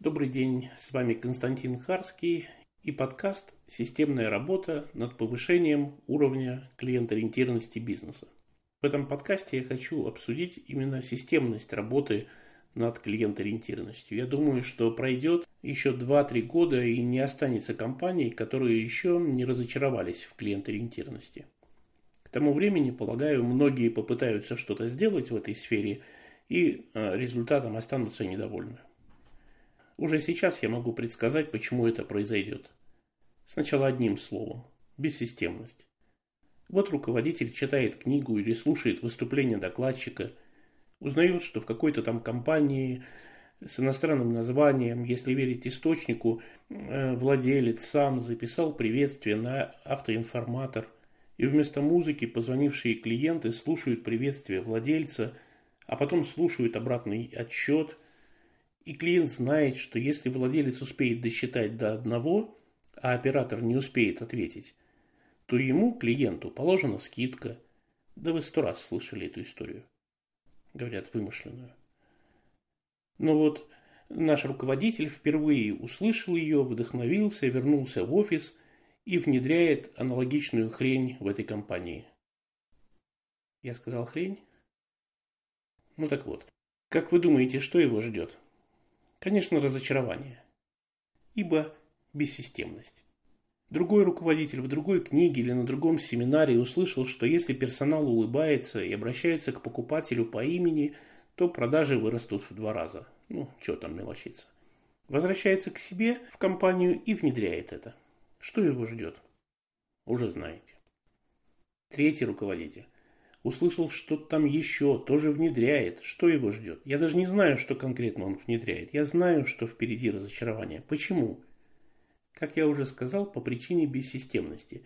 Добрый день, с вами Константин Харский и подкаст «Системная работа над повышением уровня клиент-ориентированности бизнеса». В этом подкасте я хочу обсудить именно системность работы над клиент-ориентированностью. Я думаю, что пройдет еще 2-3 года и не останется компаний, которые еще не разочаровались в клиент-ориентированности. К тому времени, полагаю, многие попытаются что-то сделать в этой сфере и э, результатом останутся недовольны. Уже сейчас я могу предсказать, почему это произойдет. Сначала одним словом – бессистемность. Вот руководитель читает книгу или слушает выступление докладчика, узнает, что в какой-то там компании с иностранным названием, если верить источнику, э, владелец сам записал приветствие на автоинформатор, и вместо музыки позвонившие клиенты слушают приветствие владельца, а потом слушают обратный отсчет – и клиент знает, что если владелец успеет досчитать до одного, а оператор не успеет ответить, то ему, клиенту, положена скидка. Да вы сто раз слышали эту историю. Говорят, вымышленную. Но вот наш руководитель впервые услышал ее, вдохновился, вернулся в офис и внедряет аналогичную хрень в этой компании. Я сказал хрень? Ну так вот. Как вы думаете, что его ждет? Конечно, разочарование. Ибо бессистемность. Другой руководитель в другой книге или на другом семинаре услышал, что если персонал улыбается и обращается к покупателю по имени, то продажи вырастут в два раза. Ну, что там мелочиться. Возвращается к себе в компанию и внедряет это. Что его ждет? Уже знаете. Третий руководитель услышал что-то там еще, тоже внедряет. Что его ждет? Я даже не знаю, что конкретно он внедряет. Я знаю, что впереди разочарование. Почему? Как я уже сказал, по причине бессистемности.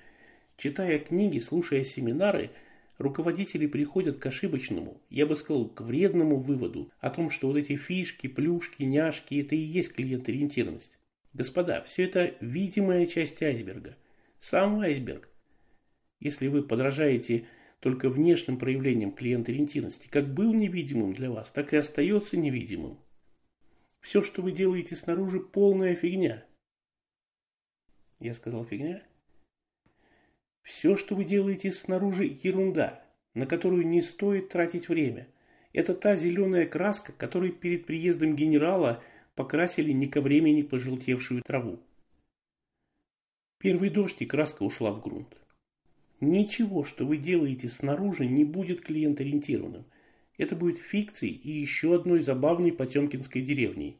Читая книги, слушая семинары, руководители приходят к ошибочному, я бы сказал, к вредному выводу о том, что вот эти фишки, плюшки, няшки – это и есть клиент-ориентированность. Господа, все это видимая часть айсберга. Сам айсберг. Если вы подражаете только внешним проявлением клиент-ориентированности, как был невидимым для вас, так и остается невидимым. Все, что вы делаете снаружи, полная фигня. Я сказал фигня? Все, что вы делаете снаружи, ерунда, на которую не стоит тратить время. Это та зеленая краска, которой перед приездом генерала покрасили не ко времени пожелтевшую траву. Первый дождь и краска ушла в грунт. Ничего, что вы делаете снаружи, не будет клиент-ориентированным. Это будет фикцией и еще одной забавной потемкинской деревней.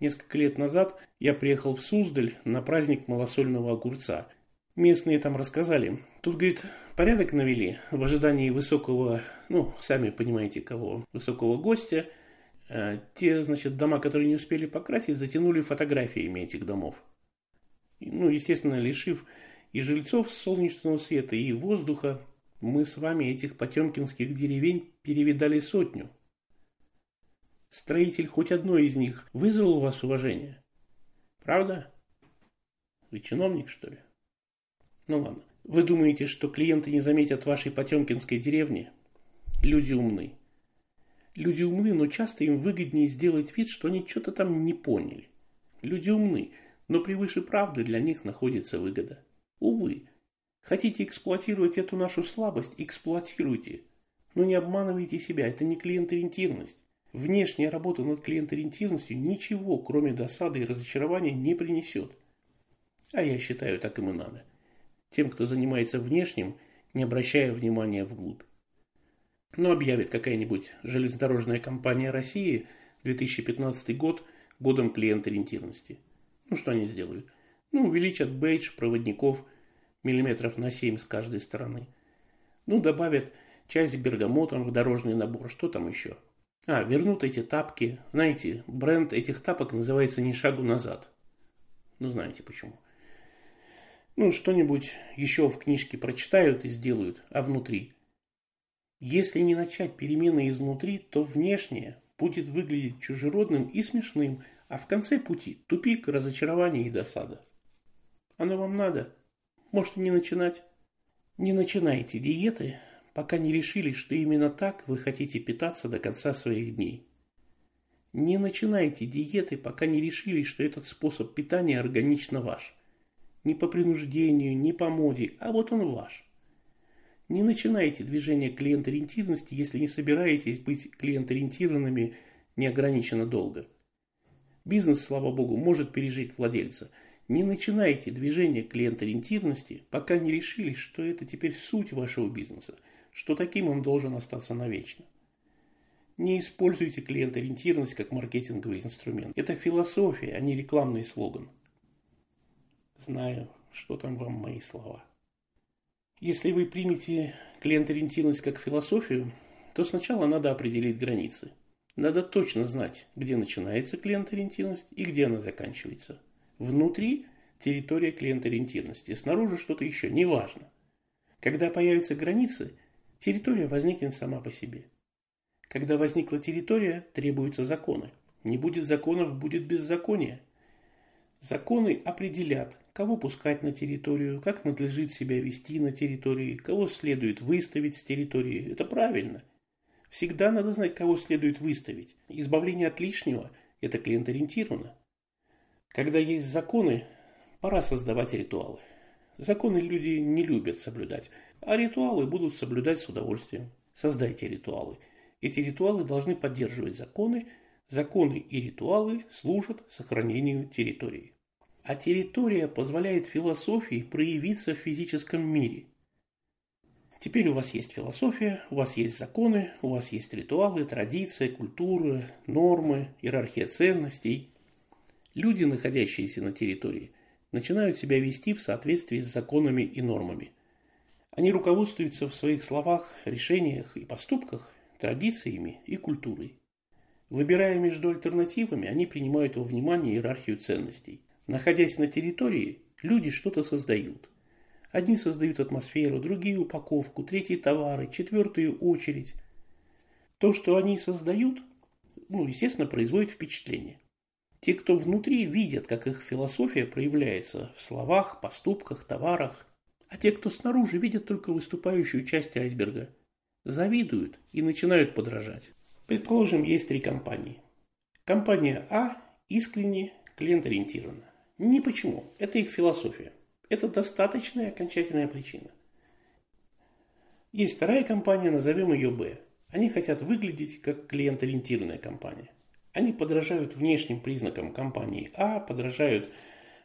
Несколько лет назад я приехал в Суздаль на праздник малосольного огурца. Местные там рассказали. Тут, говорит, порядок навели в ожидании высокого, ну, сами понимаете кого, высокого гостя. Э, те, значит, дома, которые не успели покрасить, затянули фотографиями этих домов. Ну, естественно, лишив и жильцов солнечного света, и воздуха, мы с вами этих потемкинских деревень перевидали сотню. Строитель хоть одной из них вызвал у вас уважение? Правда? Вы чиновник, что ли? Ну ладно. Вы думаете, что клиенты не заметят вашей потемкинской деревни? Люди умны. Люди умны, но часто им выгоднее сделать вид, что они что-то там не поняли. Люди умны, но превыше правды для них находится выгода. Увы, хотите эксплуатировать эту нашу слабость – эксплуатируйте. Но не обманывайте себя, это не клиент-ориентированность. Внешняя работа над клиент-ориентированностью ничего, кроме досады и разочарования, не принесет. А я считаю, так им и надо. Тем, кто занимается внешним, не обращая внимания вглубь. Но объявит какая-нибудь железнодорожная компания России 2015 год годом клиент-ориентированности. Ну что они сделают? Ну, увеличат бейдж проводников миллиметров на 7 с каждой стороны. Ну, добавят часть бергамотом в дорожный набор. Что там еще? А, вернут эти тапки. Знаете, бренд этих тапок называется «Ни шагу назад». Ну, знаете почему. Ну, что-нибудь еще в книжке прочитают и сделают, а внутри. Если не начать перемены изнутри, то внешнее будет выглядеть чужеродным и смешным, а в конце пути тупик, разочарование и досада. Оно вам надо? Может, не начинать? Не начинайте диеты, пока не решили, что именно так вы хотите питаться до конца своих дней. Не начинайте диеты, пока не решили, что этот способ питания органично ваш. Не по принуждению, не по моде, а вот он ваш. Не начинайте движение клиент-ориентированности, если не собираетесь быть клиент-ориентированными неограниченно долго. Бизнес, слава богу, может пережить владельца. Не начинайте движение клиент-ориентированности, пока не решили, что это теперь суть вашего бизнеса, что таким он должен остаться навечно. Не используйте клиент-ориентированность как маркетинговый инструмент. Это философия, а не рекламный слоган. Знаю, что там вам мои слова. Если вы примете клиент-ориентированность как философию, то сначала надо определить границы. Надо точно знать, где начинается клиент-ориентированность и где она заканчивается. Внутри территория клиент-ориентированности, снаружи что-то еще, неважно. Когда появятся границы, территория возникнет сама по себе. Когда возникла территория, требуются законы. Не будет законов, будет беззаконие. Законы определят, кого пускать на территорию, как надлежит себя вести на территории, кого следует выставить с территории. Это правильно. Всегда надо знать, кого следует выставить. Избавление от лишнего – это клиент-ориентировано. Когда есть законы, пора создавать ритуалы. Законы люди не любят соблюдать, а ритуалы будут соблюдать с удовольствием. Создайте ритуалы. Эти ритуалы должны поддерживать законы, Законы и ритуалы служат сохранению территории. А территория позволяет философии проявиться в физическом мире. Теперь у вас есть философия, у вас есть законы, у вас есть ритуалы, традиция, культура, нормы, иерархия ценностей. Люди, находящиеся на территории, начинают себя вести в соответствии с законами и нормами. Они руководствуются в своих словах, решениях и поступках традициями и культурой. Выбирая между альтернативами, они принимают во внимание иерархию ценностей. Находясь на территории, люди что-то создают. Одни создают атмосферу, другие упаковку, третьи товары, четвертую очередь. То, что они создают, ну, естественно, производит впечатление. Те, кто внутри, видят, как их философия проявляется в словах, поступках, товарах. А те, кто снаружи, видят только выступающую часть айсберга. Завидуют и начинают подражать. Предположим, есть три компании. Компания А искренне клиент-ориентирована. Не почему. Это их философия. Это достаточная окончательная причина. Есть вторая компания, назовем ее Б. Они хотят выглядеть как клиент-ориентированная компания. Они подражают внешним признакам компании А, подражают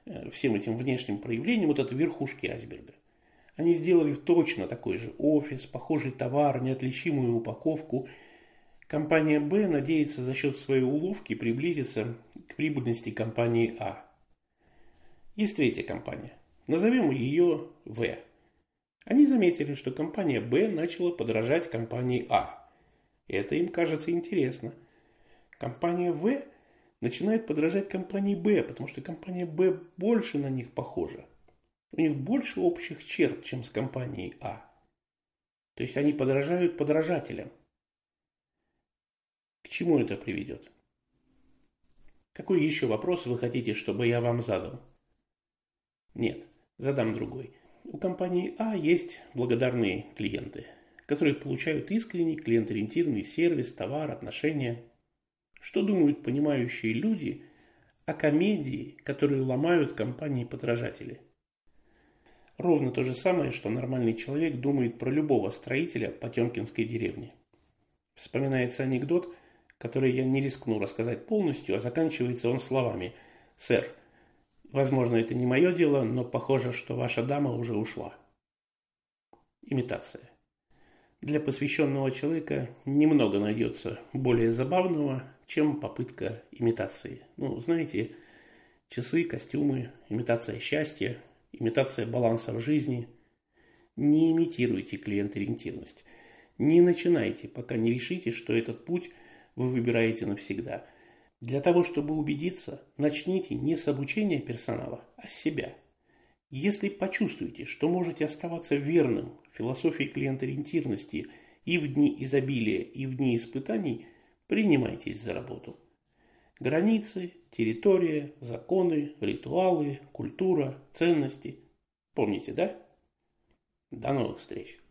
э, всем этим внешним проявлениям, вот это верхушки айсберга. Они сделали точно такой же офис, похожий товар, неотличимую упаковку – Компания Б надеется за счет своей уловки приблизиться к прибыльности компании А. Есть третья компания. Назовем ее В. Они заметили, что компания Б начала подражать компании А. Это им кажется интересно. Компания В начинает подражать компании Б, потому что компания Б больше на них похожа. У них больше общих черт, чем с компанией А. То есть они подражают подражателям. К чему это приведет? Какой еще вопрос вы хотите, чтобы я вам задал? Нет, задам другой. У компании А есть благодарные клиенты, которые получают искренний клиент-ориентированный сервис, товар, отношения. Что думают понимающие люди о комедии, которые ломают компании-подражатели? Ровно то же самое, что нормальный человек думает про любого строителя Потемкинской деревни. Вспоминается анекдот – который я не рискну рассказать полностью, а заканчивается он словами «Сэр, возможно, это не мое дело, но похоже, что ваша дама уже ушла». Имитация. Для посвященного человека немного найдется более забавного, чем попытка имитации. Ну, знаете, часы, костюмы, имитация счастья, имитация баланса в жизни. Не имитируйте клиент-ориентированность. Не начинайте, пока не решите, что этот путь – вы выбираете навсегда. Для того, чтобы убедиться, начните не с обучения персонала, а с себя. Если почувствуете, что можете оставаться верным философии клиент-ориентированности и в дни изобилия, и в дни испытаний, принимайтесь за работу. Границы, территория, законы, ритуалы, культура, ценности. Помните, да? До новых встреч!